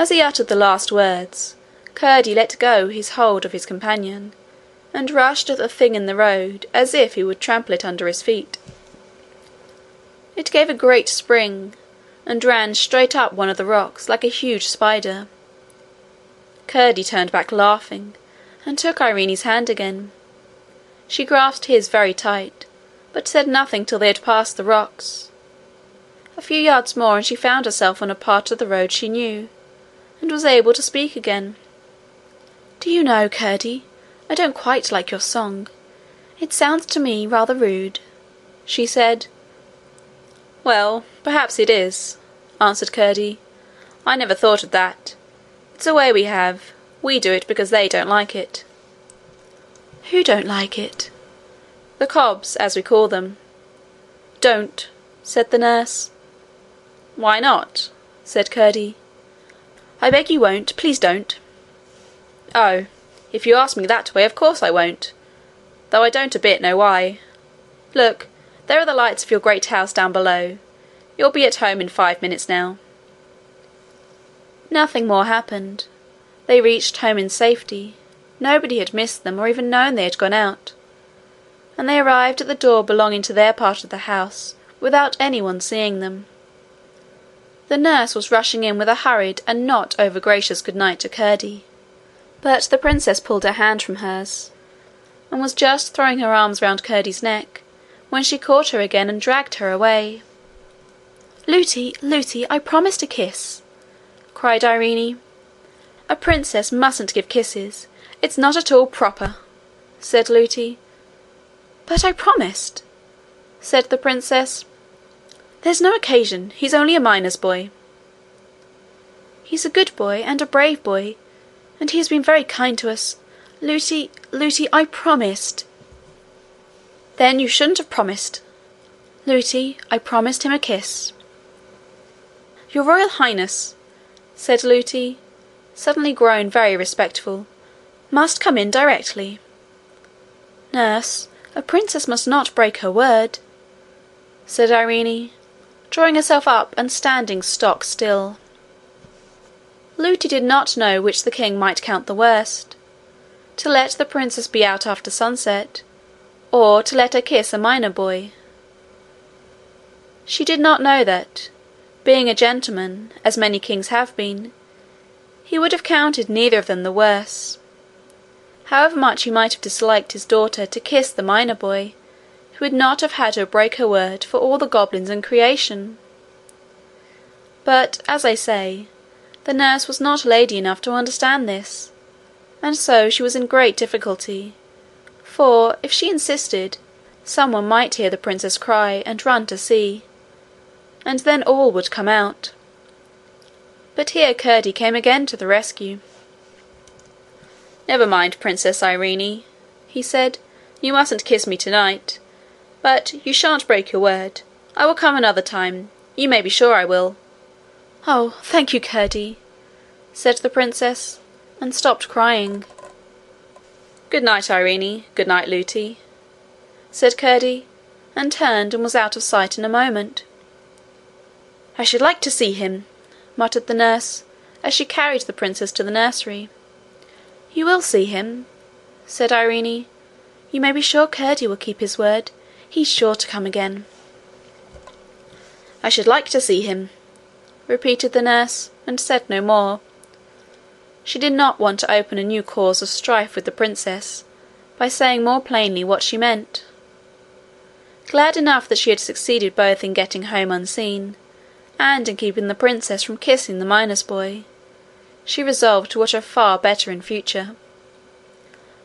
As he uttered the last words, Curdie let go his hold of his companion, and rushed at the thing in the road as if he would trample it under his feet. It gave a great spring, and ran straight up one of the rocks like a huge spider. Curdie turned back laughing, and took Irene's hand again. She grasped his very tight, but said nothing till they had passed the rocks. A few yards more and she found herself on a part of the road she knew, and was able to speak again. Do you know, Curdie, I don't quite like your song. It sounds to me rather rude, she said. Well, perhaps it is, answered Curdie. I never thought of that. It's a way we have. We do it because they don't like it. Who don't like it? The cobs, as we call them. Don't, said the nurse. Why not? said Curdie. I beg you won't. Please don't. Oh, if you ask me that way, of course I won't. Though I don't a bit know why. Look, there are the lights of your great house down below. You'll be at home in five minutes now. Nothing more happened. They reached home in safety. Nobody had missed them or even known they had gone out. And they arrived at the door belonging to their part of the house without anyone seeing them. The nurse was rushing in with a hurried and not over gracious good night to Curdie, but the princess pulled her hand from hers, and was just throwing her arms round Curdie's neck when she caught her again and dragged her away. Lootie, Lootie, I promised a kiss, cried Irene. A princess mustn't give kisses. It's not at all proper, said Lootie. But I promised, said the princess. There's no occasion. He's only a miner's boy. He's a good boy and a brave boy, and he has been very kind to us. Lootie, Lootie, I promised. Then you shouldn't have promised. Lootie, I promised him a kiss. Your Royal Highness, said Lootie, suddenly grown very respectful, must come in directly. Nurse, a princess must not break her word, said Irene, drawing herself up and standing stock still. Lootie did not know which the king might count the worst to let the princess be out after sunset, or to let her kiss a miner boy. She did not know that, being a gentleman, as many kings have been, he would have counted neither of them the worse. However much he might have disliked his daughter to kiss the miner boy, would not have had her break her word for all the goblins in creation. But, as I say, the nurse was not lady enough to understand this, and so she was in great difficulty, for, if she insisted, some one might hear the princess cry and run to see and then all would come out. But here Curdie came again to the rescue. Never mind, Princess Irene, he said. You mustn't kiss me tonight. But you shan't break your word. I will come another time. You may be sure I will. Oh, thank you, Curdie, said the princess, and stopped crying. Good night, Irene. Good night, Lootie, said Curdie, and turned and was out of sight in a moment. I should like to see him, muttered the nurse, as she carried the princess to the nursery. You will see him, said Irene. You may be sure Curdie will keep his word. He's sure to come again. I should like to see him, repeated the nurse, and said no more. She did not want to open a new cause of strife with the princess by saying more plainly what she meant. Glad enough that she had succeeded both in getting home unseen and in keeping the princess from kissing the miner's boy, she resolved to watch her far better in future.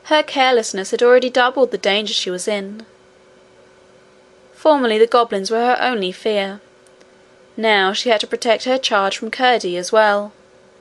Her carelessness had already doubled the danger she was in. Formerly the goblins were her only fear. Now she had to protect her charge from Curdie as well.